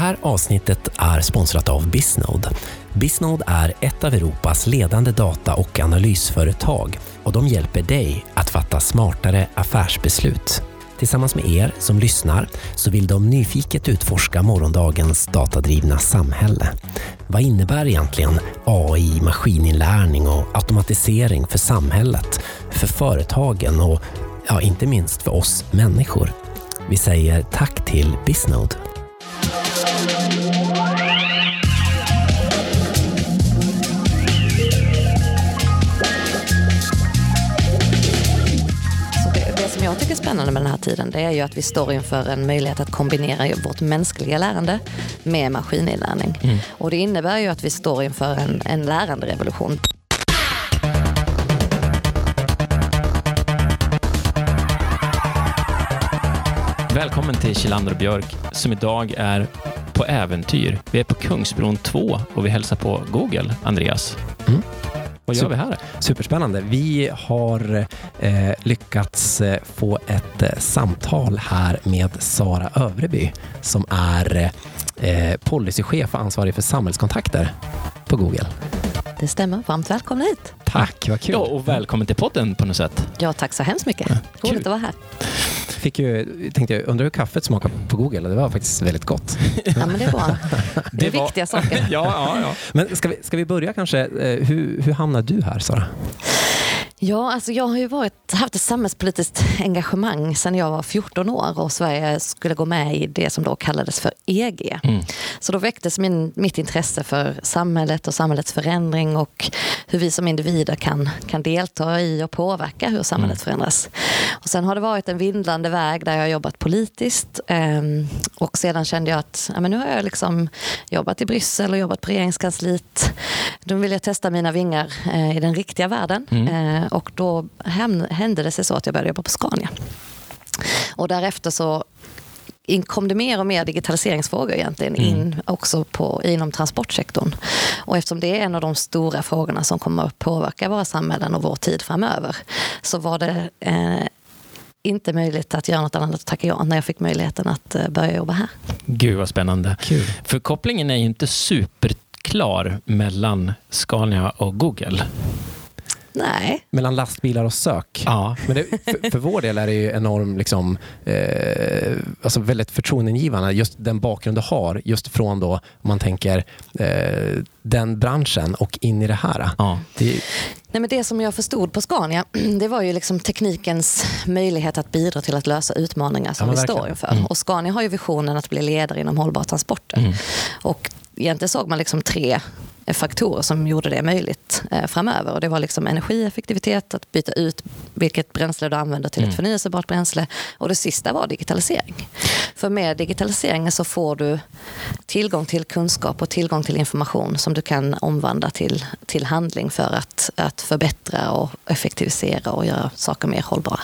här avsnittet är sponsrat av Bisnode. Bisnode är ett av Europas ledande data och analysföretag och de hjälper dig att fatta smartare affärsbeslut. Tillsammans med er som lyssnar så vill de nyfiket utforska morgondagens datadrivna samhälle. Vad innebär egentligen AI, maskininlärning och automatisering för samhället, för företagen och ja, inte minst för oss människor? Vi säger tack till Bisnode. Spännande med den här tiden det är ju att vi står inför en möjlighet att kombinera vårt mänskliga lärande med maskininlärning. Och det innebär ju att vi står inför en, en läranderevolution. Välkommen till Kjellander och Björk som idag är på äventyr. Vi är på Kungsbron 2 och vi hälsar på Google, Andreas. Mm. Vad gör Så- vi här? Superspännande. Vi har eh, lyckats eh, få ett eh, samtal här med Sara Övreby som är eh, policychef och ansvarig för samhällskontakter på Google. Det stämmer. Varmt välkomna hit. Tack, vad kul. Ja, och välkommen till podden på något sätt. Ja, tack så hemskt mycket. Roligt att vara här. Fick ju, tänkte jag, undrar hur kaffet smakar på Google? Det var faktiskt väldigt gott. Ja, men det är bra. Det är viktiga saker. ja, ja, ja. Men ska vi, ska vi börja kanske? Eh, hur, hur hamnade du här, Sara? Ja, alltså jag har ju varit, haft ett samhällspolitiskt engagemang sedan jag var 14 år och Sverige skulle gå med i det som då kallades för EG. Mm. Så då väcktes min, mitt intresse för samhället och samhällets förändring och hur vi som individer kan, kan delta i och påverka hur samhället förändras. Och sen har det varit en vindlande väg där jag har jobbat politiskt ehm, och sedan kände jag att ja, men nu har jag liksom jobbat i Bryssel och jobbat på regeringskansliet. Då vill jag testa mina vingar eh, i den riktiga världen eh, och då hände det sig så att jag började jobba på Scania. Och därefter så kom det mer och mer digitaliseringsfrågor egentligen in också på, inom transportsektorn. Och eftersom det är en av de stora frågorna som kommer att påverka våra samhällen och vår tid framöver så var det eh, inte möjligt att göra något annat än att tacka ja när jag fick möjligheten att eh, börja jobba här. Gud vad spännande. Kul. För kopplingen är ju inte superklar mellan Scania och Google. Nej, Mellan lastbilar och sök. Ja. Men det, för, för vår del är det ju enormt, liksom, eh, alltså väldigt förtroendeingivande, just den bakgrund du har, just från då, om man tänker eh, den branschen och in i det här. Ja. Det, Nej, men det som jag förstod på Scania, det var ju liksom teknikens möjlighet att bidra till att lösa utmaningar som Ja, vi verkligen. står inför. Och Scania har ju visionen att bli ledare inom hållbara transporter. Och egentligen såg man liksom tre faktorer som gjorde det möjligt eh, framöver. Och det var liksom energieffektivitet, att byta ut vilket bränsle du använder till ett förnyelsebart bränsle. Och det sista var digitalisering. För med digitaliseringen så får du tillgång till kunskap och tillgång till information som du kan omvandla till, till handling för att, att förbättra och effektivisera och göra saker mer hållbara.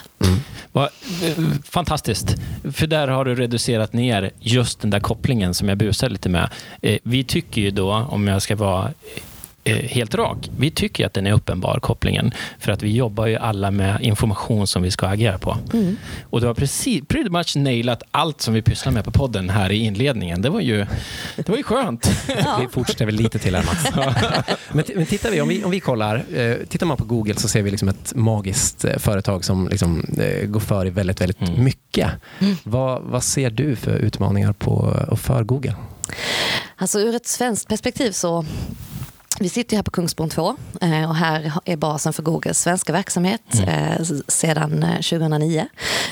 Vad, eh, fantastiskt. För där har du reducerat ner just den där kopplingen som jag busar lite med. Eh, vi tycker ju då, om jag ska vara helt rak, vi tycker att den är uppenbar, kopplingen. För att vi jobbar ju alla med information som vi ska agera på. Och du har precis, pretty much nailat allt som vi pysslar med på podden här i inledningen. Det var ju, det var ju skönt. Vi fortsätter väl lite till här Mats. men, t- men tittar vi, om vi, om vi kollar, eh, tittar man på Google så ser vi liksom ett magiskt eh, företag som liksom, eh, går före väldigt, väldigt Mm. mycket. Vad, vad ser du för utmaningar på och för Google? Alltså ur ett svenskt perspektiv så vi sitter här på Kungsbron 2 eh, och här är basen för Googles svenska verksamhet eh, s- sedan eh, 2009.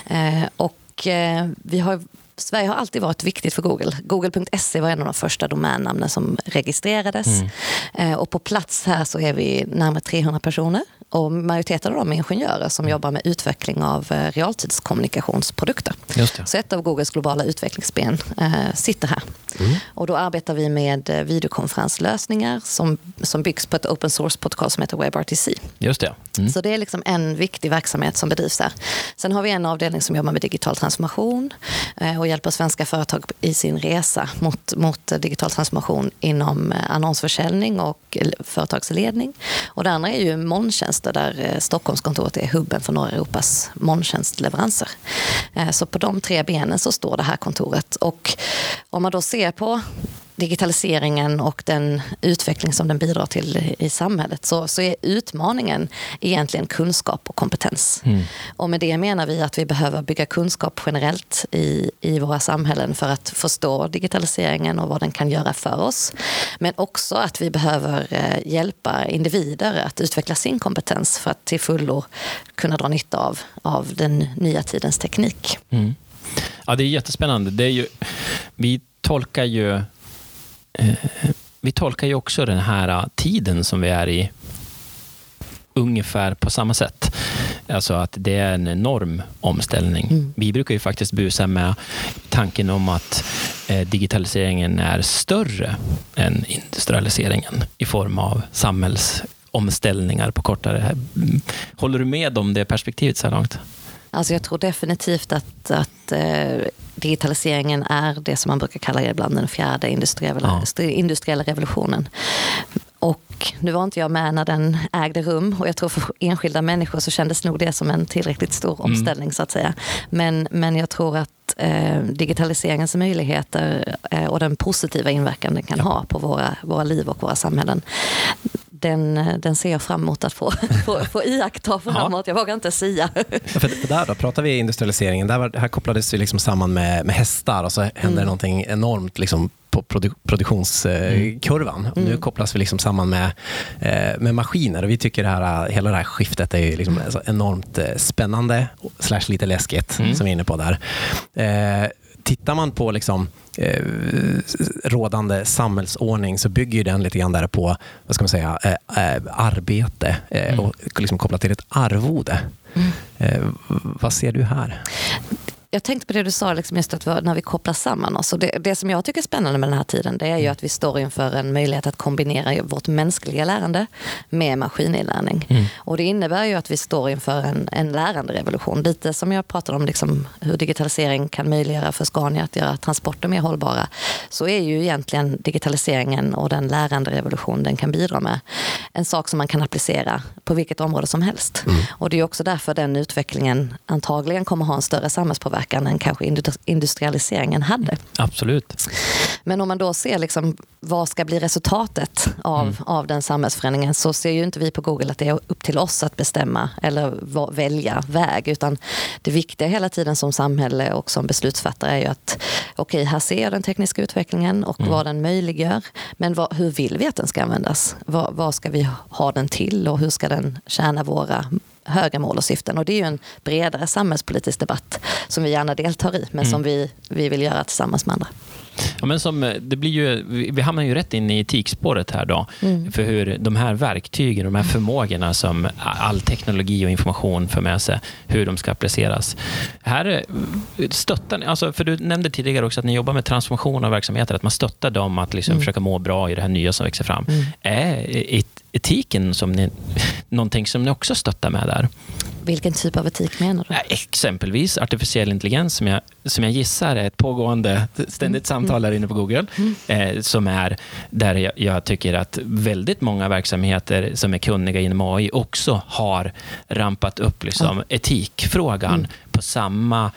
Eh, Och eh, vi har Sverige har alltid varit viktigt för Google. Google.se var en av de första domännamnen som registrerades. Eh, Och på plats här så är vi närmare 300 personer. Och majoriteten av dem är ingenjörer som jobbar med utveckling av eh, realtidskommunikationsprodukter. Så ett av Googles globala utvecklingsben eh, sitter här. Och då arbetar vi med eh, videokonferenslösningar som, som byggs på ett open source-protokoll som heter WebRTC. Just det. Mm. Så det är liksom en viktig verksamhet som bedrivs där. Sen har vi en avdelning som jobbar med digital transformation eh, och hjälper svenska företag i sin resa mot, mot eh, digital transformation inom annonsförsäljning och företagsledning. Och det andra är ju molntjänster där Stockholmskontoret är hubben för norra Europas molntjänstleveranser. Så på de tre benen så står det här kontoret. Och om man då ser på digitaliseringen och den utveckling som den bidrar till i samhället så, så är utmaningen egentligen kunskap och kompetens. Mm. Och med det menar vi att vi behöver bygga kunskap generellt i, i våra samhällen för att förstå digitaliseringen och vad den kan göra för oss. Men också att vi behöver eh, hjälpa individer att utveckla sin kompetens för att till fullo kunna dra nytta av, av den nya tidens teknik. Mm. Ja, det är jättespännande. Det är ju, vi tolkar ju Eh, vi tolkar ju också den här eh, tiden som vi är i ungefär på samma sätt. Alltså att det är en enorm omställning. Mm. Vi brukar ju faktiskt busa med tanken om att eh, digitaliseringen är större än industrialiseringen i form av samhällsomställningar på kortare... Håller du med om det perspektivet så här långt? Alltså jag tror definitivt att, att eh, digitaliseringen är det som man brukar kalla ibland den fjärde industriella, ja. industriella revolutionen. Och nu var inte jag med när den ägde rum och jag tror för enskilda människor så kändes nog det som en tillräckligt stor mm. omställning mm. så att säga. Men, men jag tror att eh, digitaliseringens möjligheter eh, och den positiva inverkan den kan ja. ha på våra, våra liv och våra samhällen den, den ser jag fram emot att få, få, få iaktta framåt. Ja. Jag vågar inte sia. Ja, för där då pratar vi industrialiseringen. Där var, här kopplades vi liksom samman med, med hästar och så hände mm. någonting enormt liksom på produ produktionskurvan. Mm. Nu kopplas vi liksom samman med, eh, med maskiner och vi tycker det här, hela det här skiftet är liksom enormt eh, spännande slash lite läskigt, mm. som vi är inne på där. Tittar man på liksom, eh, rådande samhällsordning så bygger den lite grann där på vad ska man säga, eh, eh arbete eh, mm. och liksom kopplat till ett arvode. Mm. Eh, vad ser du här? Jag tänkte på det du sa, liksom just att när vi kopplar samman oss. Och det, det, som jag tycker är spännande med den här tiden det är ju mm. att vi står inför en möjlighet att kombinera vårt mänskliga lärande med maskininlärning. Mm. Och det innebär ju att vi står inför en, en läranderevolution. Lite som jag pratade om liksom, hur digitalisering kan möjliggöra för Scania att göra transporter mer hållbara. Så är ju egentligen digitaliseringen och den läranderevolution den kan bidra med en sak som man kan applicera på vilket område som helst. Mm. Och det är också därför den utvecklingen antagligen kommer ha en större samhällspåverkan påverkan än kanske industrialiseringen hade. Absolut. Men om man då ser liksom, vad ska bli resultatet av, mm. av den samhällsförändringen så ser ju inte vi på Google att det är upp till oss att bestämma eller välja väg. Utan det viktiga hela tiden som samhälle och som beslutsfattare är ju att okej, okay, här ser jag den tekniska utvecklingen och mm. vad den möjliggör. Men vad, hur vill vi att den ska användas? Vad, vad ska vi ha den till och hur ska den tjäna våra höga mål och syften. Och det är ju en bredare samhällspolitisk debatt som vi gärna deltar i, men mm. som vi, vi vill göra tillsammans med andra. Ja, men som, det blir ju, vi hamnar ju rätt in i etikspåret här då. Mm. För hur de här verktygen, de här förmågorna som all teknologi och information för med sig, hur de ska appliceras. Här stöttar ni, alltså, för du nämnde tidigare också att ni jobbar med transformation av verksamheter, att man stöttar dem att liksom mm. försöka må bra i det här nya som växer fram. Mm. Är etiken som ni, någonting som ni också stöttar med där? Vilken typ av etik menar du? Exempelvis artificiell intelligens som jag, som jag gissar är ett pågående ständigt mm. samtal här inne på Google. Mm. Eh, som är där jag, jag, tycker att väldigt många verksamheter som är kunniga inom AI också har rampat upp liksom, ja. etikfrågan mm. på samma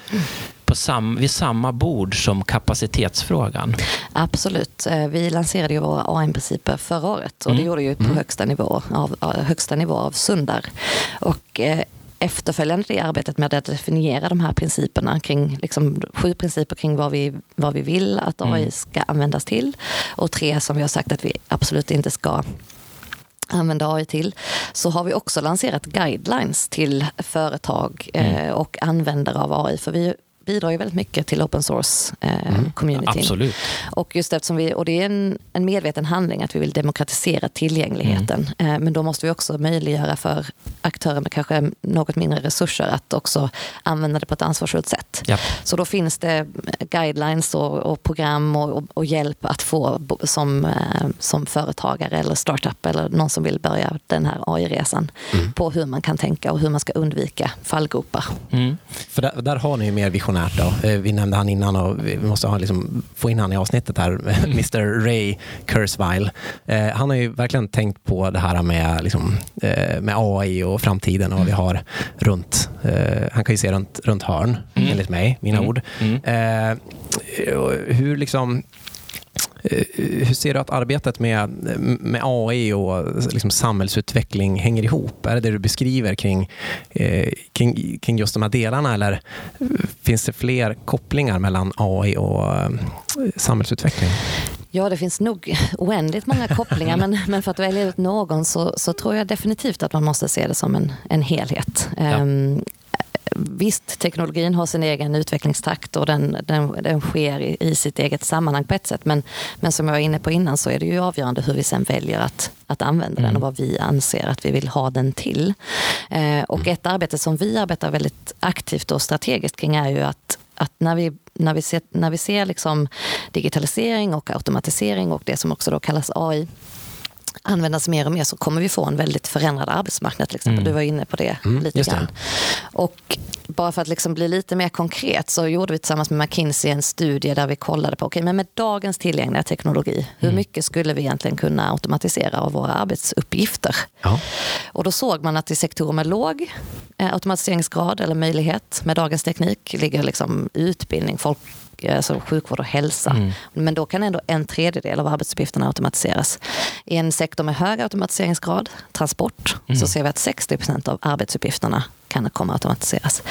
på sam, vid samma bord som kapacitetsfrågan? Absolut. Eh, vi lanserade ju våra AI-principer förra året och det mm. gjorde ju på mm. högsta, nivå av, högsta nivå av Sundar. Och eh, efterföljande det arbetet med att definiera de här principerna kring, liksom, sju principer kring vad vi, vad vi vill att AI mm. ska användas till och tre som vi har sagt att vi absolut inte ska använda AI till, så har vi också lanserat guidelines till företag mm. eh, och användare av AI. För vi bidrar ju väldigt mycket till open source eh, mm. Absolut. Och just eftersom vi, och det är en, en medveten handling att vi vill demokratisera tillgängligheten. Mm. Eh, men då måste vi också möjliggöra för aktörer med kanske något mindre resurser att också använda det på ett ansvarsfullt sätt. Yep. Så då finns det guidelines och, och program och, och, och, hjälp att få som, eh, som företagare eller startup eller någon som vill börja den här AI-resan mm. på hur man kan tänka och hur man ska undvika fallgropar. Mm. För där, där har ni ju mer vision revolutionärt. Då. Eh, vi nämnde han innan och vi måste ha, liksom, få in han i avsnittet här. Mr Ray Kurzweil. Eh, han har ju verkligen tänkt på det här med, liksom, eh, med AI och framtiden och vad vi har runt. han kan ju se runt, runt hörn, mm. enligt mig, mina mm. ord. Mm. hur liksom hur ser du att arbetet med, med AI och liksom samhällsutveckling hänger ihop? Är det det du beskriver kring, eh, kring, kring just de här delarna eller finns det fler kopplingar mellan AI och eh, samhällsutveckling? Ja, det finns nog oändligt många kopplingar men, men för att välja ut någon så, så tror jag definitivt att man måste se det som en, en helhet. Ja. Um, visst, teknologin har sin egen utvecklingstakt och den, den, den sker i, i, sitt eget sammanhang på ett sätt. Men, men som jag var inne på innan så är det ju avgörande hur vi sen väljer att, att använda mm. den och vad vi anser att vi vill ha den till. Eh, och ett arbete som vi arbetar väldigt aktivt och strategiskt kring är ju att att när vi, när vi ser, när vi ser liksom digitalisering och automatisering och det som också då kallas AI användas mer och mer så kommer vi få en väldigt förändrad arbetsmarknad till exempel. Mm. Du var inne på det mm, lite grann. Och bara för att liksom bli lite mer konkret så gjorde vi tillsammans med McKinsey en studie där vi kollade på, okay, men med dagens tillgängliga teknologi, hur mm. mycket skulle vi egentligen kunna automatisera av våra arbetsuppgifter? Ja. Och då såg man att i sektorer med låg eh, automatiseringsgrad eller möjlighet med dagens teknik ligger liksom utbildning, folk alltså sjukvård och hälsa. Mm. Men då kan ändå en tredjedel av arbetsuppgifterna automatiseras. I en sektor med hög automatiseringsgrad, transport, mm. så ser vi att 60 procent av arbetsuppgifterna kan komma att automatiseras.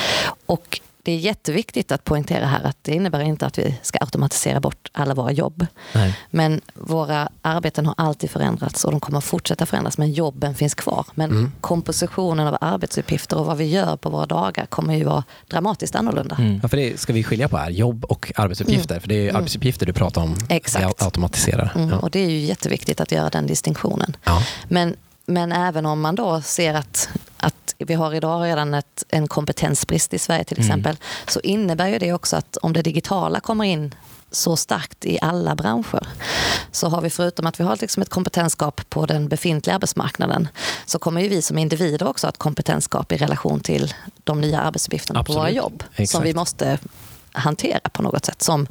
Och det är jätteviktigt att poängtera här att det innebär inte att vi ska automatisera bort alla våra jobb. Nej. Men våra arbeten har alltid förändrats och de kommer fortsätta förändras. Men jobben finns kvar. Men mm. kompositionen av arbetsuppgifter och vad vi gör på våra dagar kommer ju vara dramatiskt annorlunda. Mm. Ja, för det ska vi skilja på här, jobb och arbetsuppgifter. Mm. För det är mm. arbetsuppgifter du pratar om, Exakt. automatiserar. Mm. Ja. Och det är ju jätteviktigt att göra den distinktionen. Ja. Men men även om man då ser att, att vi har idag redan ett, en kompetensbrist i Sverige till mm. exempel, mm. så innebär ju det också att om det digitala kommer in så starkt i alla branscher. Så har vi förutom att vi har liksom ett kompetensgap på den befintliga arbetsmarknaden så kommer ju vi som individer också ha ett kompetensgap i relation till de nya arbetsuppgifterna Absolut. på våra jobb. Exakt. Som vi måste hantera på något sätt som,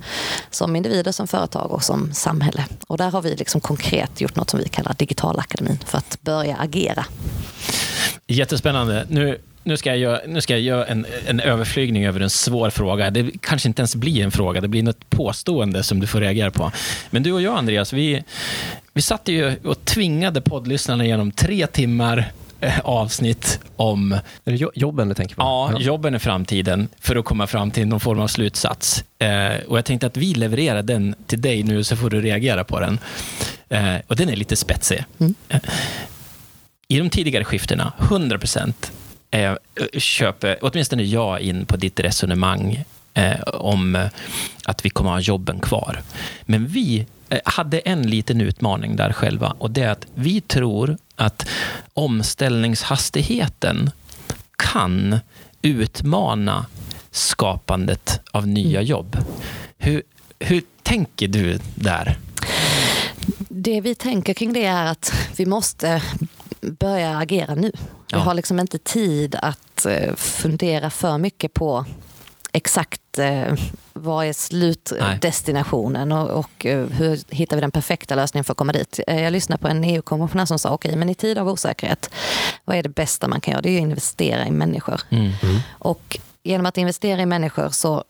som individer, som företag och som samhälle. Och där har vi liksom konkret gjort något som vi kallar Digitalakademin för att börja agera. Jättespännande. Nu nu ska jag göra, nu ska jag göra en, en överflygning över en svår fråga. Det kanske inte ens blir en fråga, det blir något påstående som du får reagera på. Men du och jag, Andreas, vi, vi satt ju och tvingade poddlyssnarna genom tre timmar avsnitt om... Är det jobben du tänker på? Ja, ja, jobben är framtiden för att komma fram till någon form av slutsats. Eh, och Jag tänkte att vi levererar den till dig nu så får du reagera på den. Eh, och Den är lite spetsig. Mm. Eh, I de tidigare skiftena, 100 procent eh, köper åtminstone jag in på ditt resonemang eh, om att vi kommer ha jobben kvar. Men vi Eh, hade en liten utmaning där själva och det är att vi tror att omställningshastigheten kan utmana skapandet av nya mm. jobb. Hur, hur tänker du där? Det vi tänker kring det är att vi måste börja agera nu. Vi ja. har liksom inte tid att eh, fundera för mycket på exakt eh, vad är slutdestinationen och, och, eh, hur hittar vi den perfekta lösningen för att komma dit. Eh, jag lyssnade på en EU-kommissionär som sa, okej, okay, men i tid av osäkerhet, vad är det bästa man kan göra? Det är ju att investera i människor. Mm. Mm. Och genom att investera i människor så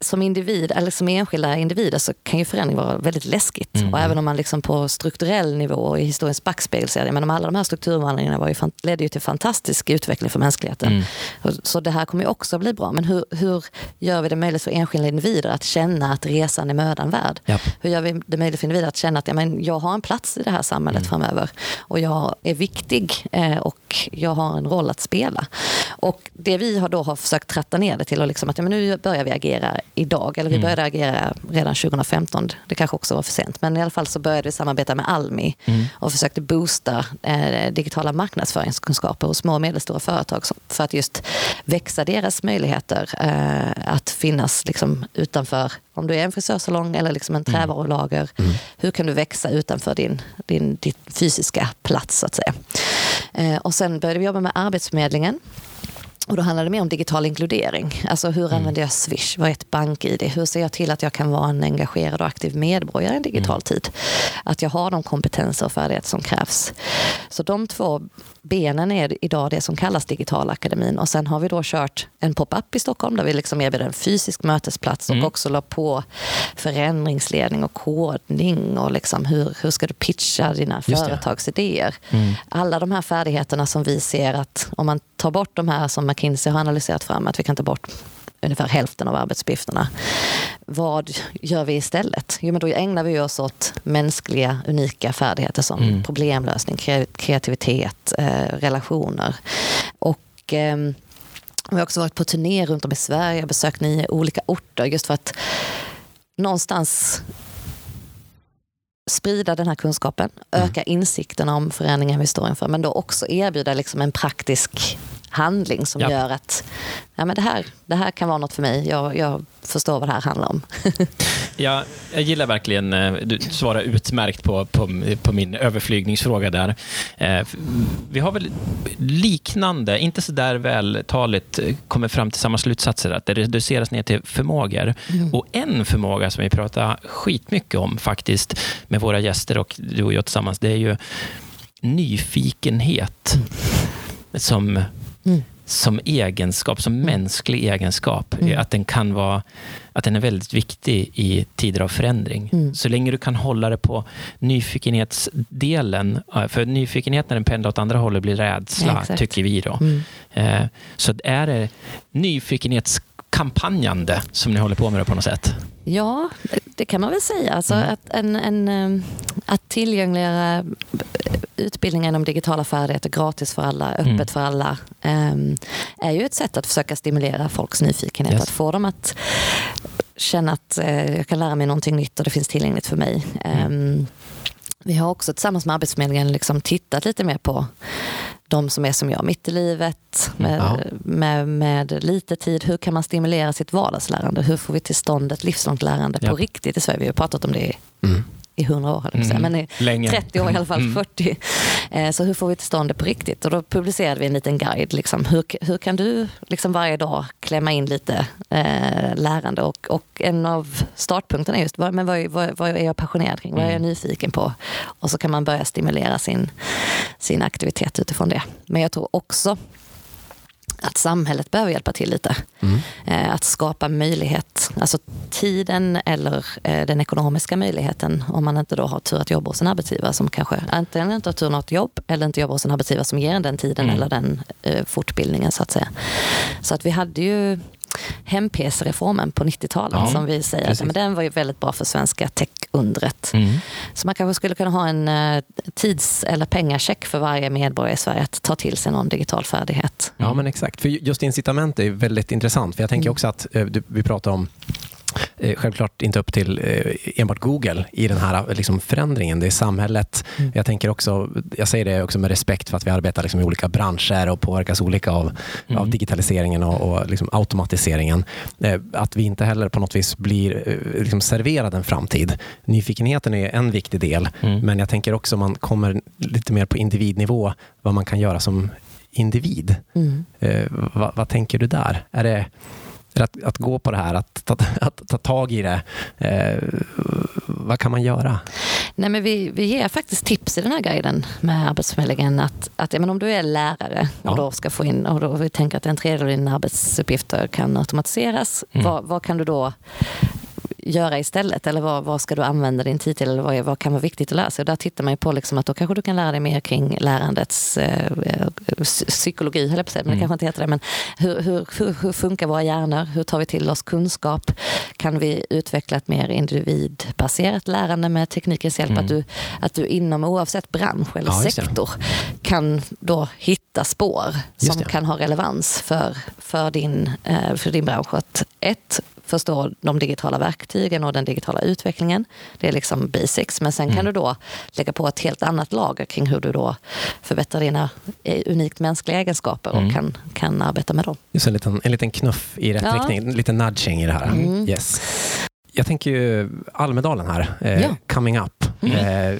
som individ, eller som enskilda individer så kan ju förändring vara väldigt läskigt. Mm. Och även om man liksom på strukturell nivå och i historiens backspegel ser men alla de här strukturomvandlingarna var ju, ledde ju till fantastisk utveckling för mänskligheten. Mm. Så det här kommer ju också bli bra. Men hur, hur gör vi det möjligt för enskilda individer att känna att resan är mödan värd? Yep. Hur gör vi det möjligt för individer att känna att ja, men jag har en plats i det här samhället mm. framöver och jag är viktig eh, och jag har en roll att spela. Och det vi har då har försökt tratta ner det till och liksom att ja, men nu börjar vi agera idag. Eller vi mm. började mm. agera redan 2015. Det kanske också var för sent. Men i alla fall så började vi samarbeta med Almi mm. och försökte boosta eh, digitala marknadsföringskunskaper hos små och medelstora företag för att just växa deras möjligheter eh, att finnas liksom, utanför om du är en frisörsalong eller liksom en mm. trävarulager. Mm. Hur kan du växa utanför din, din, din fysiska plats så att säga. Eh, och sen började vi jobba med Arbetsförmedlingen och då handlar det mer om digital inkludering. Alltså hur mm. använder jag Swish? Vad är ett bank-id? Hur ser jag till att jag kan vara en engagerad och aktiv medborgare i en digital mm. tid? Att jag har de kompetenser och färdigheter som krävs. Så de två benen är idag det som kallas Digitalakademin. Och sen har vi då kört en pop-up i Stockholm där vi liksom erbjuder en fysisk mötesplats och mm. också la på förändringsledning och kodning och liksom hur, hur ska du pitcha dina företagsidéer. Mm. Alla de här färdigheterna som vi ser att om man tar bort de här som McKinsey har analyserat fram, att vi kan ta bort ungefär hälften av arbetsuppgifterna. Vad gör vi istället? Jo, men då ägnar vi oss åt mänskliga, unika färdigheter som mm. problemlösning, kreativitet, eh, relationer. Och eh, vi har också varit på turné runt om i Sverige, besökt nio olika orter just för att någonstans sprida den här kunskapen, mm. öka insikten om förändringen vi står inför, men då också erbjuda liksom en praktisk handling som ja. gör att ja, men det, här, det här kan vara något för mig. Jag, jag förstår vad det här handlar om. ja, jag gillar verkligen, eh, du svarar utmärkt på, på, på min överflygningsfråga där. Eh, vi har väl liknande, inte så där vältaligt, eh, kommit fram till samma slutsatser, att det reduceras ner till förmågor. Mm. Och en förmåga som vi pratar skitmycket om faktiskt med våra gäster och du och jag tillsammans, det är ju nyfikenhet. Mm. Som mm. som egenskap, som mm. mänsklig egenskap. Mm. Att den kan vara att den är väldigt viktig i tider av förändring. Mm. Så länge du kan hålla det på nyfikenhetsdelen, för nyfikenhet när den pendlar åt andra hållet blir rädsla, ja, tycker vi. då. Mm. Eh, så är det nyfikenhets kampanjande som ni håller på med det på något sätt? Ja, det kan man väl säga. Alltså mm. att, en, en, eh, att tillgängliggöra utbildningar inom digitala färdigheter gratis för alla, öppet mm. för alla, um, är ju ett sätt att försöka stimulera folks nyfikenhet. Yes. Att få dem att känna att uh, jag kan lära mig någonting nytt och det finns tillgängligt för mig. Mm. Um, vi har också tillsammans med Arbetsförmedlingen liksom tittat lite mer på de som är som jag, mitt i livet, med, ja. med, med, lite tid. Hur kan man stimulera sitt vardagslärande? Hur får vi till stånd ett livslångt lärande ja. på riktigt i Sverige? Vi har pratat om det mm i 100 år, mm. men Länge. 30 år i alla fall, mm. 40. Eh, så hur får vi till stånd det på riktigt? Och då publicerade vi en liten guide. Liksom. Hur, hur kan du liksom varje dag klämma in lite eh, lärande? Och, och en av startpunkterna är just vad, men vad, vad, vad är jag passionerad kring? Vad är jag mm. nyfiken på? Och så kan man börja stimulera sin, sin aktivitet utifrån det. Men jag tror också att samhället behöver hjälpa till lite. Mm. Eh, att skapa möjlighet, alltså tiden eller eh, den ekonomiska möjligheten om man inte då har tur att jobba hos en arbetsgivare som kanske antingen inte har tur ha ett jobb eller inte jobbar hos en arbetsgivare som ger en den tiden mm. eller den eh, fortbildningen så att säga. Så att vi hade ju hem-PC-reformen på 90-talet ja, som vi säger. Precis. Men den var ju väldigt bra för svenska tech-undret. Mm. Så man kanske skulle kunna ha en uh, tids eller pengacheck för varje medborgare i Sverige att ta till sig någon digital färdighet. Ja, men exakt. För just incitament är väldigt intressant. För Jag tänker mm. också att uh, vi pratar om Eh, självklart inte upp till eh, enbart Google i den här liksom, förändringen. Det är samhället. Mm. Jag tänker också, jag säger det också med respekt för att vi arbetar liksom, i olika branscher och påverkas olika av, mm. av digitaliseringen och, och liksom, automatiseringen. Eh, att vi inte heller på något vis blir liksom, serverad en framtid. Nyfikenheten är en viktig del, mm. men jag tänker också man kommer lite mer på individnivå, vad man kan göra som individ. Mm. Eh, vad, vad, tänker du där? Är det att, att gå på det här, att, att, att ta tag i det. Eh, vad kan man göra? Nej, men vi, vi ger faktiskt tips i den här guiden med Arbetsförmedlingen. Att, att ja, men om du är lärare och ja. då ska få in, och då vi tänker att en tredjedel av dina arbetsuppgifter kan automatiseras. Mm. Vad, vad kan du då göra istället? Eller vad, vad ska du använda din tid till? Eller vad, vad kan vara viktigt att lära sig? Och där tittar man ju på liksom att då kanske du kan lära dig mer kring lärandets eh, psykologi, höll jag på att säga, men det mm. kanske inte heter det. Men hur, hur, hur, hur, funkar våra hjärnor? Hur tar vi till oss kunskap? Kan vi utveckla ett mer individbaserat lärande med teknikens hjälp? Mm. Att, du, att du inom oavsett bransch eller ja, sektor kan då hitta spår som kan ha relevans för, för, din, eh, för din bransch. Att ett, förstå de digitala verktygen och den digitala utvecklingen. Det är liksom basics. Men sen mm. kan du då lägga på ett helt annat lager kring hur du då förbättrar dina eh, unikt mänskliga egenskaper och mm. kan, kan arbeta med dem. Just en liten, en liten knuff i rätt ja. riktning, en liten nudging i det här. Mm. Yes. Jag tänker ju Almedalen här, eh, ja. coming up. Mm. Eh,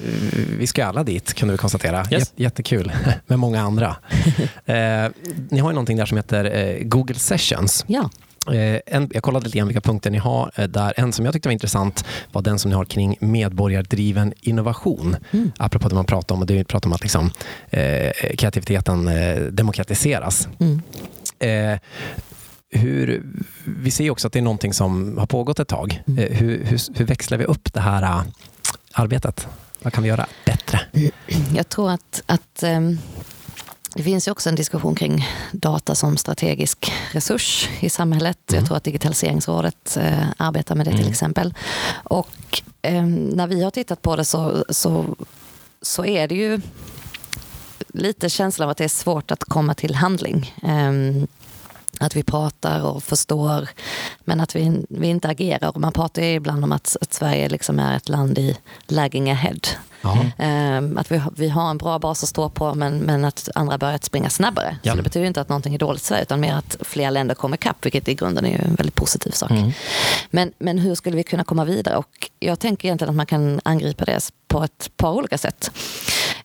vi ska alla dit, kunde vi konstatera. Yes. Jättekul, med många andra. eh, ni har ju någonting där som heter eh, Google Sessions. Ja. Eh, en, jag kollade lite grann vilka punkter ni har. Eh, där En som jag tyckte var intressant var den som ni har kring medborgardriven innovation. Mm. Apropå det man pratar om, och det pratar om att liksom, eh, kreativiteten eh, demokratiseras. Mm. Eh, hur, vi ser också att det är någonting som har pågått ett tag. Mm. Eh, hur, hur, hur, växlar vi upp det här arbetet? Vad kan vi göra bättre? Jag tror att, att um det finns ju också en diskussion kring data som strategisk resurs i samhället. Mm. Jag tror att Digitaliseringsrådet eh, arbetar med det till mm. exempel. Och eh, när vi har tittat på det så, så, så är det ju lite känslan av att det är svårt att komma till handling. Eh, att vi pratar och förstår men att vi, vi inte agerar. Man pratar ibland om att, att Sverige liksom är ett land i lagging ahead. Mm. Att vi, vi har en bra bas att stå på men, men att andra börjat springa snabbare. Ja. Så det betyder inte att någonting är dåligt i Sverige utan mer att fler länder kommer ikapp vilket i grunden är en väldigt positiv sak. Mm. Men, men hur skulle vi kunna komma vidare? Och jag tänker egentligen att man kan angripa det på ett par olika sätt.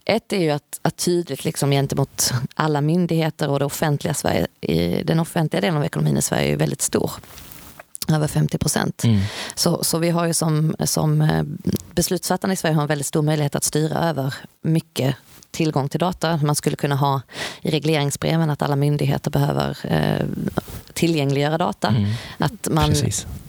Ett är ju att, att tydligt liksom gentemot alla myndigheter och det offentliga Sverige, i, den offentliga delen av ekonomin i Sverige är väldigt stor över 50 procent. Mm. Så, så vi har ju som, som eh, beslutsfattarna i Sverige har en väldigt stor möjlighet att styra över mycket tillgång till data. Man skulle kunna ha i regleringsbreven att alla myndigheter behöver eh, tillgängliggöra data. Mm. Att, man,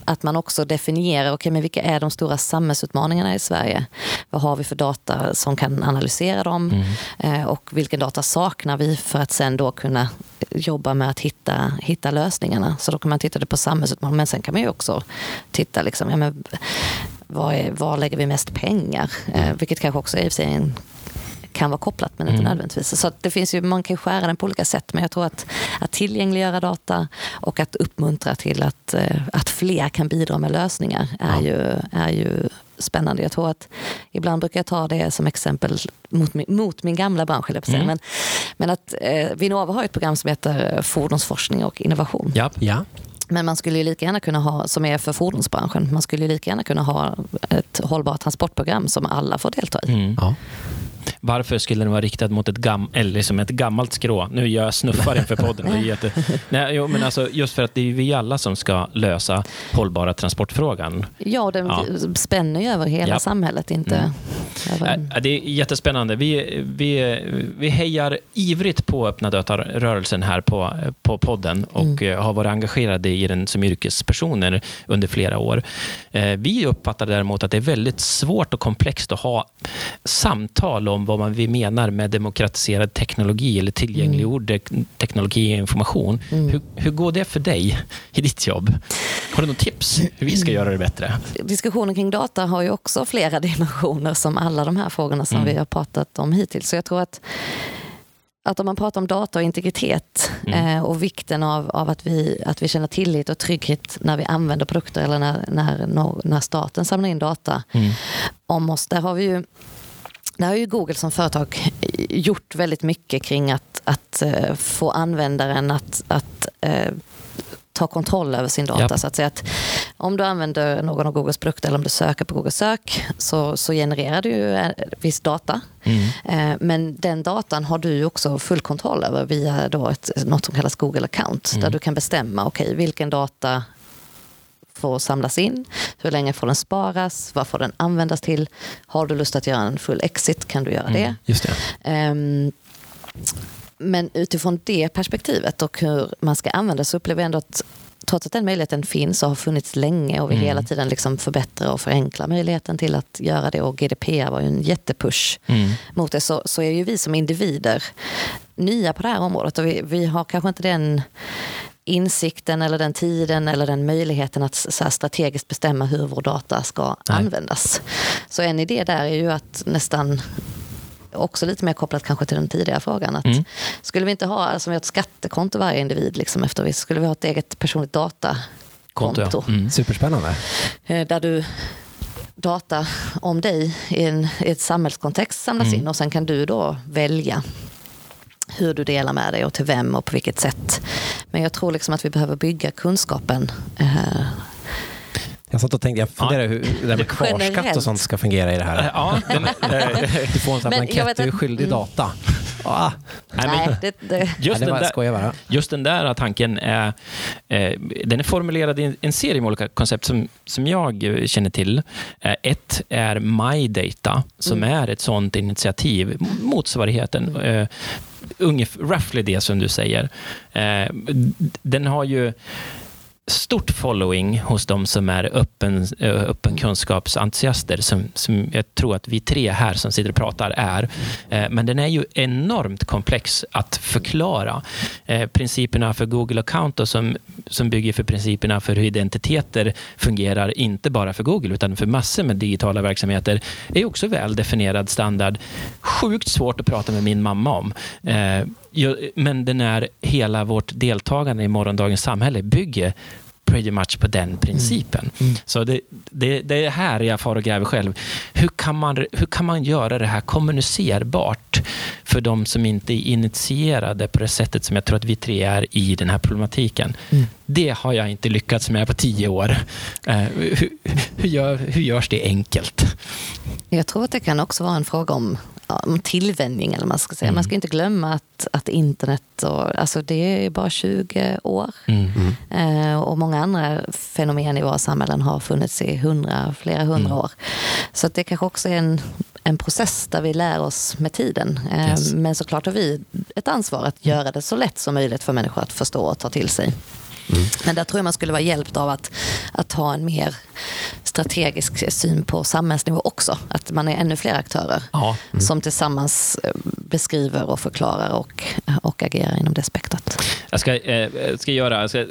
att man också definierar okay, men vilka är de stora samhällsutmaningarna i Sverige. Vad har vi för data som kan analysera dem? Mm. Eh, och vilken data saknar vi för att sen då kunna jobba med att hitta, hitta lösningarna. Så då kan man titta på samhällsutmaningar. Men sen kan man ju också titta liksom, ja, men, var, är, var lägger vi mest pengar? Eh, vilket kanske också i en kan vara kopplat men inte mm. nödvändigtvis. Så det finns ju, man kan skära den på olika sätt men jag tror att, att tillgängliggöra data och att uppmuntra till att, eh, att fler kan bidra med lösningar är, ja. ju, är ju spännande. Jag tror att ibland brukar jag ta det som exempel mot min, mot min gamla bransch. Mm. Men, men att eh, Vinnova har ett program som heter Fordonsforskning och innovation. Ja. ja. Men man skulle ju lika gärna kunna ha, som är för fordonsbranschen, man skulle ju lika gärna kunna ha ett hållbart transportprogram som alla får delta i. Mm. Ja. Varför skulle den vara riktad mot ett, gam, eller liksom ett gammalt skrå? Nu gör jag snuffar inför podden. Det är jätte... Nej, jo, men alltså, just för att det är vi alla som ska lösa hållbara transportfrågan. Ja, den ja. spänner ju över hela ja. samhället. Inte mm. över... Det är jättespännande. Vi, vi, vi hejar ivrigt på öppna data-rörelsen här på, på podden och mm. har varit engagerade i den som yrkespersoner under flera år. Eh, vi uppfattar däremot att det är väldigt svårt och komplext att ha samtal om vad man vi menar med demokratiserad teknologi eller tillgängliggjord mm. teknologi och information. Mm. Hur, hur går det för dig i ditt jobb? Har du något tips hur vi ska göra det bättre? Diskussionen kring data har ju också flera dimensioner som alla de här frågorna som mm. vi har pratat om hittills. Så jag tror att att om man pratar om data och integritet mm. eh, och vikten av, av att, vi, att vi känner tillit och trygghet när vi använder produkter eller när, när, när staten samlar in data mm. om oss. Där har vi ju där har ju Google som företag gjort väldigt mycket kring att, att uh, få användaren att, att uh, ta kontroll över sin data. Yep. Så att säga att om du använder någon av Googles produkter eller om du söker på Google Sök så, så genererar du eh, viss data. Mm. Eh, men den datan har du också full kontroll över via då ett, något som kallas Google account mm. där du kan bestämma okay, vilken data får samlas in? Hur länge får den sparas? Vad får den användas till? Har du lust att göra en full exit kan du göra mm, det. Just det. Um, men utifrån det perspektivet och hur man ska använda så upplever jag ändå att trots att den möjligheten finns och har funnits länge och vi mm. hela tiden liksom förbättrar och förenklar möjligheten till att göra det och GDPR var ju en jättepush mm. mot det så, så är ju vi som individer nya på det här området och vi, vi har kanske inte den insikten eller den tiden eller den möjligheten att så strategiskt bestämma hur vår data ska Nej. användas. Så en idé där är ju att nästan också lite mer kopplat kanske till den tidigare frågan. Att mm. Skulle vi inte ha alltså, vi har ett skattekonto varje individ liksom, efter vi skulle vi ha ett eget personligt datakonto. ja. mm. Superspännande. Eh, där du data om dig i en i ett samhällskontext samlas mm. in och sen kan du då välja hur du delar med dig och till vem och på vilket sätt. Men jag tror liksom att vi behöver bygga kunskapen eh, jag satt och tänkte, jag funderar ja. hur det där med kvarskatt och sånt ska fungera i det här. Ja, du får en sån blankett, du är skyldig mm. data. Ah, nej, men- det, det, Just, det den där, just den där tanken är, eh, den är formulerad i en, en serie med olika koncept som, som jag eh, känner till. Eh, ett är MyData, som är ett sånt initiativ, motsvarigheten. Eh, ungefär, roughly det som du säger. Eh, den har ju stort following hos de som är öppen, eh, öppen kunskapsentusiaster, som, som jag tror att vi tre här som sitter och pratar är. Eh, men den är ju enormt komplex att förklara. Eh, principerna för Google Account då, som, som bygger för principerna för hur identiteter fungerar, inte bara för Google, utan för massor med digitala verksamheter, är också väl definierad standard. Sjukt svårt att prata med min mamma om. Men den är hela vårt deltagande i morgondagens samhälle bygger pretty much på den principen. Så det, det, det är här jag far och gräver själv. Hur kan, man, hur kan man göra det här kommunicerbart för de som inte är initierade på det sättet som jag tror att vi tre är i den här problematiken? Det har jag inte lyckats med på tio år. Eh, hur, hur, gör, hur görs det enkelt? Jag tror att det kan också vara en fråga om tillvänjning. Eller man, ska säga. man ska inte glömma att, att internet och, alltså det är bara 20 år. Mm. Eh, och många andra fenomen i våra samhällen har funnits i hundra, flera hundra år. Så att det kanske också är en, en process där vi lär oss med tiden. Eh, Yes. Men såklart har vi ett ansvar att göra det så lätt som möjligt för människor att förstå och ta till sig. Men där tror jag man skulle vara hjälpt av att, att ha en mer strategisk syn på samhällsnivå också. Att man är ännu fler aktörer Ja. som tillsammans eh, beskriver och förklarar och, och agerar inom det spektrat. Jag ska, eh, ska, göra, jag ska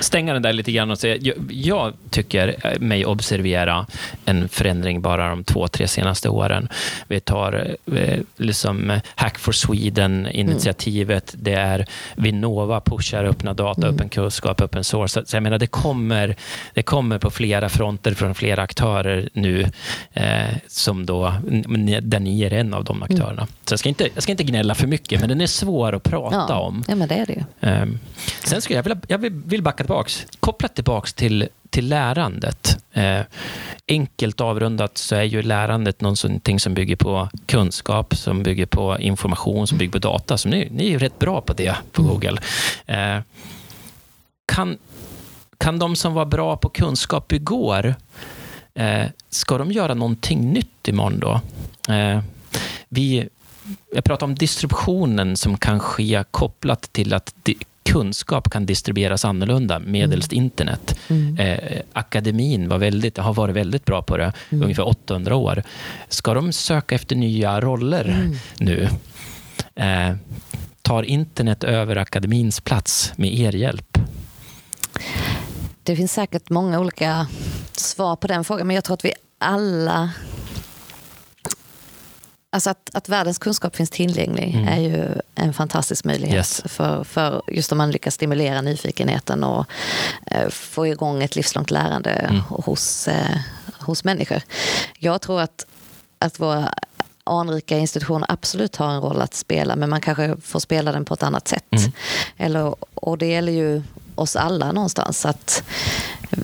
stänga den där lite grann och säga, jag, jag tycker eh, mig observera en förändring bara de två, tre senaste åren. Vi tar eh, liksom eh, Hack for Sweden-initiativet, det är Vinnova pushar öppna data, öppen kunskap, öppen source. Så- Så jag menar, det kommer, det kommer på flera fronter från flera aktörer nu, eh, som då, där ni är en av de aktörerna. Så jag ska, inte, jag ska inte gnälla för mycket, men den är svår att prata om. ja, men det är det ju. Ehm, sen skulle jag vilja, jag vill, backa tillbaks. Kopplat tillbaks till, till lärandet. Eh, enkelt avrundat så är ju lärandet någonting som bygger på kunskap, som bygger på information, som bygger på data. Så ni, ni är ju rätt bra på det på Google. Eh, kan, kan de som var bra på kunskap igår, eh, ska de göra någonting nytt imorgon då? Eh, vi, jag pratar om distributionen som kan ske kopplat till att kunskap kan distribueras annorlunda medelst internet. Mm. Eh, akademin var väldigt, har varit väldigt bra på det, ungefär 800 år. Ska de söka efter nya roller nu? Eh, tar internet över akademins plats med er hjälp? Det finns säkert många olika svar på den frågan, men jag tror att vi alla... Alltså att, att världens kunskap finns tillgänglig Mm. är ju en fantastisk möjlighet Yes. för, för just om man lyckas stimulera nyfikenheten och eh, få igång ett livslångt lärande Mm. hos, eh, hos människor. Jag tror att, att våra anrika institutioner absolut har en roll att spela men man kanske får spela den på ett annat sätt. Mm. Eller, och det gäller ju oss alla någonstans. att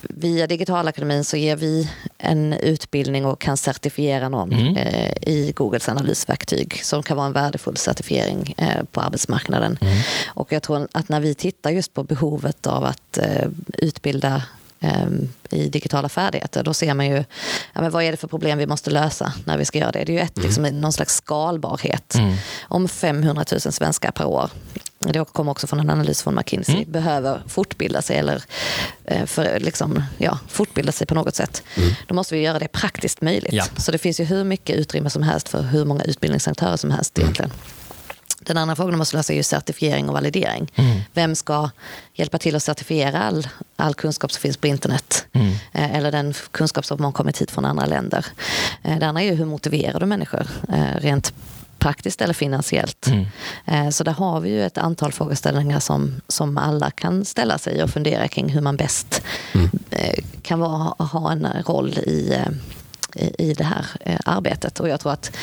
Via Digitalakademin så ger vi en utbildning och kan certifiera någon Mm. eh, i Googles analysverktyg som kan vara en värdefull certifiering eh, på arbetsmarknaden. Mm. Och jag tror att när vi tittar just på behovet av att eh, utbilda i digitala färdigheter, då ser man ju ja, men vad är det för problem vi måste lösa när vi ska göra det. Det är ju ett, liksom, någon slags skalbarhet. Mm. Om 500 000 svenskar per år, det kommer också från en analys från McKinsey, Mm. behöver fortbilda sig eller eh, för, liksom, ja, fortbilda sig på något sätt. Då måste vi göra det praktiskt möjligt. Ja. Så det finns ju hur mycket utrymme som helst för hur många utbildningsaktörer som helst egentligen. Den andra frågan man måste lösa är ju certifiering och validering. Vem ska hjälpa till att certifiera all, all kunskap som finns på internet? Mm. Eh, Eller den kunskap som har kommit hit från andra länder. Eh, Det andra är ju hur motiverar du människor? Rent praktiskt eller finansiellt. Mm. Eh, Så där har vi ju ett antal frågeställningar som, som alla kan ställa sig och fundera kring hur man bäst eh, kan vara, ha en roll i, eh, i, det här arbetet. Och jag tror att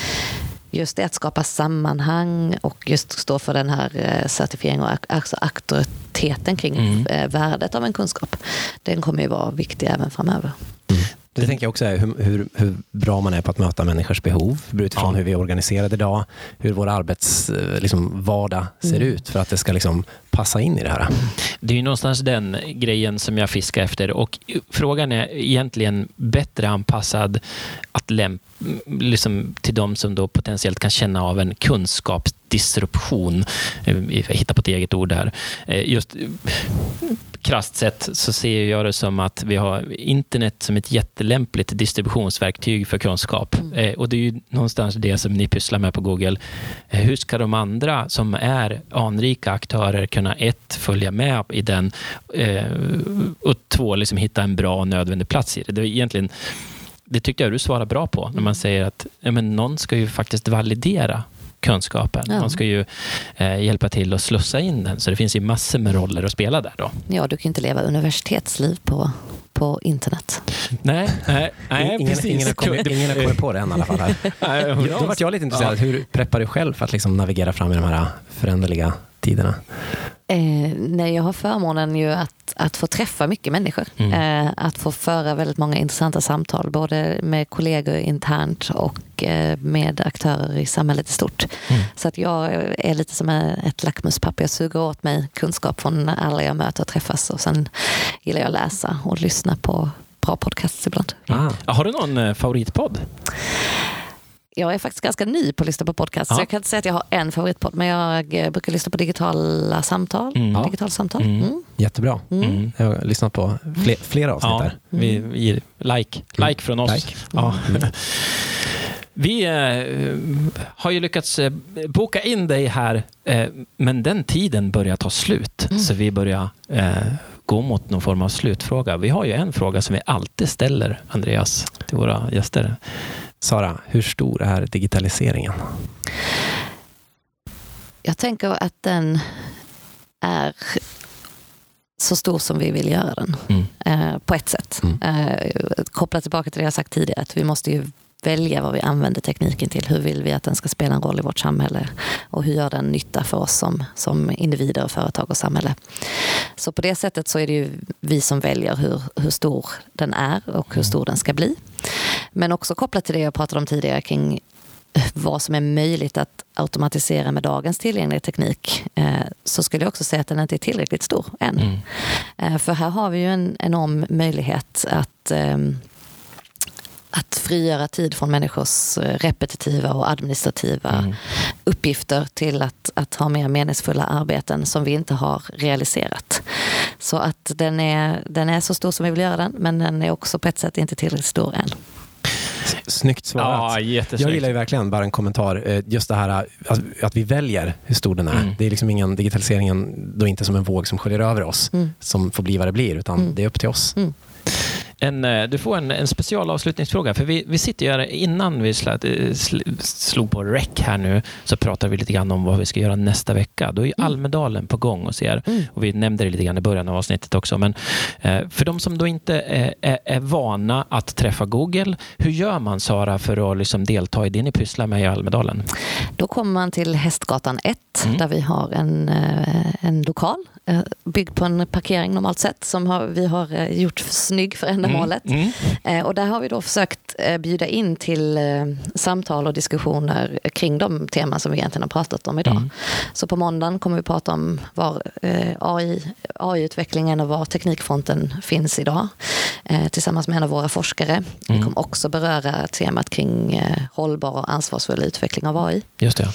just det att skapa sammanhang och just stå för den här certifieringen och alltså auktoriteten kring Mm. värdet av en kunskap. Den kommer ju vara viktig även framöver. Det tänker jag också är hur, hur, hur, bra man är på att möta människors behov utifrån ja. hur vi är organiserade idag, hur vår arbetsvardag liksom, ser mm. ut för att det ska liksom, passa in i det här. Det är ju någonstans den grejen som jag fiskar efter och frågan är egentligen bättre anpassad att lämpa liksom till de som då potentiellt kan känna av en kunskapsdisruption. Eh, jag hittar på ett eget ord där. Eh, just krasst sett så ser jag det som att vi har internet som ett jättelämpligt distributionsverktyg för kunskap. Mm. Eh, och det är ju någonstans det som ni pysslar med på Google. hur ska de andra som är anrika aktörer kunna ett, följa med i den och två, liksom hitta en bra och nödvändig plats i det. Det är egentligen det tyckte jag du svarade bra på, när man säger att ja, men någon ska ju faktiskt validera kunskapen. Ja. Någon ska ju eh, hjälpa till att slussa in den. Så det finns ju massor med roller att spela där. Då. Ja, du kan inte leva universitetsliv på, på internet. Nej, nej, nej ingen, precis. Ingen har, kommit, ingen har kommit på det än i alla fall. Här. Då vart jag lite intresserad. Ja. Hur preppar du själv för att liksom navigera fram i de här föränderliga tiderna? Eh, nej, jag har förmånen ju att, att få träffa mycket människor. Mm. Eh, att få föra väldigt många intressanta samtal, både med kollegor internt och eh, med aktörer i samhället i stort. Mm. Så att jag är lite som ett lackmuspapper. Jag suger åt mig kunskap från alla jag möter och träffas. Och sen gillar jag att läsa och lyssna på bra podcasts ibland. Ah. Har du någon eh, favoritpodd? Jag är faktiskt ganska ny på att lyssna på podcast. Ja. Så jag kan inte säga att jag har en favoritpodd. Men jag eh, brukar lyssna på digitala samtal. Mm. Digitala samtal. Mm. Mm. Jättebra. Mm. Jag har lyssnat på fler, flera avsnitt ja, där. Vi mm. ger like. Like från oss. Like. Ja. Mm. Vi eh, har ju lyckats eh, boka in dig här, eh, men den tiden börjar ta slut. Så vi börjar eh, gå mot någon form av slutfråga. Vi har ju en fråga som vi alltid ställer, Andreas, till våra gäster. Sara, hur stor är digitaliseringen? Jag tänker att den är så stor som vi vill göra den. Mm. Eh, på ett sätt. Mm. Eh, kopplat tillbaka till det jag sagt tidigare, att vi måste ju välja vad vi använder tekniken till. Hur vill vi att den ska spela en roll i vårt samhälle? Och hur gör den nytta för oss som, som individer, företag och samhälle? Så på det sättet så är det ju vi som väljer hur, hur stor den är och hur stor den ska bli. Men också kopplat till det jag pratade om tidigare kring vad som är möjligt att automatisera med dagens tillgängliga teknik eh, så skulle jag också säga att den inte är tillräckligt stor än. Mm. Eh, för här har vi ju en enorm möjlighet att ehm, att frigöra tid från människors eh, repetitiva och administrativa mm. uppgifter till att, att ha mer meningsfulla arbeten som vi inte har realiserat. Så att den är, den är så stor som vi vill göra den, men den är också på ett sätt inte tillräckligt stor än. Snyggt svarat. Ja, jag gillar ju verkligen, bara en kommentar, eh, just det här att vi väljer hur stor den är. Mm. Det är liksom ingen digitaliseringen, då inte som en våg som sköljer över oss, mm. som får bli vad det blir, utan mm. det är upp till oss. En, eh, du får en, en specialavslutningsfråga. För vi, vi sitter ju här, innan vi slä, eh, sl, slog på rec här nu, så pratade vi lite grann om vad vi ska göra nästa vecka. Då är mm. Almedalen på gång hos er. Mm. Och vi nämnde det lite grann i början av avsnittet också. Men eh, för de som då inte är, är, är, vana att träffa Google, hur gör man Sara för att liksom delta i det ni pysslar med i Almedalen? Då kommer man till Hästgatan 1 mm. där vi har en, en lokal byggd på en parkering normalt sett som har, vi har gjort snygg för ändamålet. Mm. Mm. Eh, och där har vi då försökt bjuda in till samtal och diskussioner kring de teman som vi egentligen har pratat om idag. Mm. Så på måndagen kommer vi prata om var AI, AI-utvecklingen och var teknikfronten finns idag tillsammans med en av våra forskare. Vi mm. kommer också beröra temat kring hållbar och ansvarsfull utveckling av AI. Just det.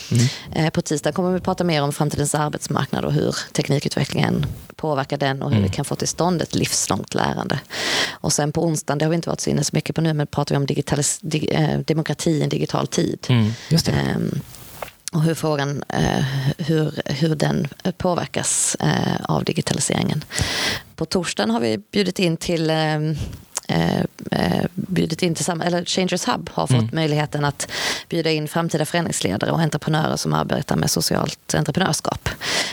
Mm. På tisdag kommer vi prata mer om framtidens arbetsmarknad och hur teknikutvecklingen utvecklingen påverkar den och hur mm. vi kan få till stånd ett livslångt lärande. Och sen på onsdagen, det har vi inte varit så inne så mycket på nu, men pratar vi om digitalis- di- eh, demokrati i en digital tid. Mm. Um, och hur frågan eh, hur, hur den påverkas eh, av digitaliseringen. På torsdagen har vi bjudit in till ehm, eh, eh, bjudit in till eller Changers Hub har fått mm. möjligheten att bjuda in framtida förändringsledare och entreprenörer som arbetar med socialt entreprenörskap.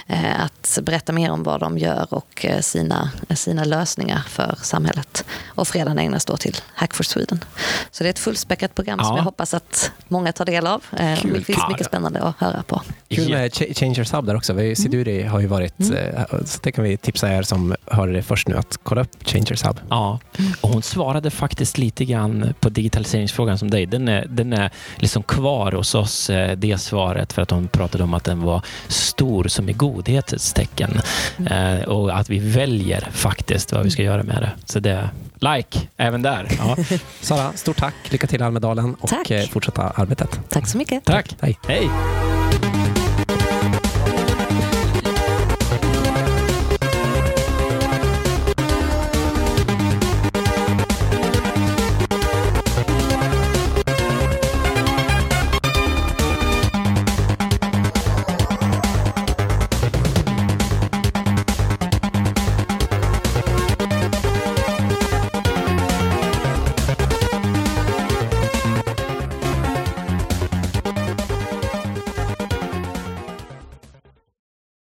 Eh, att berätta mer om vad de gör och eh, sina, sina lösningar för samhället. Och fredagen ägnas då till Hack for Sweden. Så det är ett fullspäckat program ja. som jag hoppas att många tar del av. Eh, det finns mycket spännande att höra på. Kul med Ch- Changers Hub där också. Vi- Siduri har ju varit, Mm. eh, så det kan vi tipsa er som hörde det först nu att kolla upp Changers Hub. Ja, och hon svarade faktiskt lite grann på digitaliseringsfrågan som dig. Den är, den är liksom kvar hos oss, eh, det svaret, för att hon pratade om att den var stor som i godhetens tecken. Eh, och att vi väljer faktiskt vad vi ska göra med det. Så det like även där. Ja. Sara, stort tack. Lycka till i Almedalen och Tack. eh, fortsätta arbetet. Tack så mycket. Tack. Hej. Hej!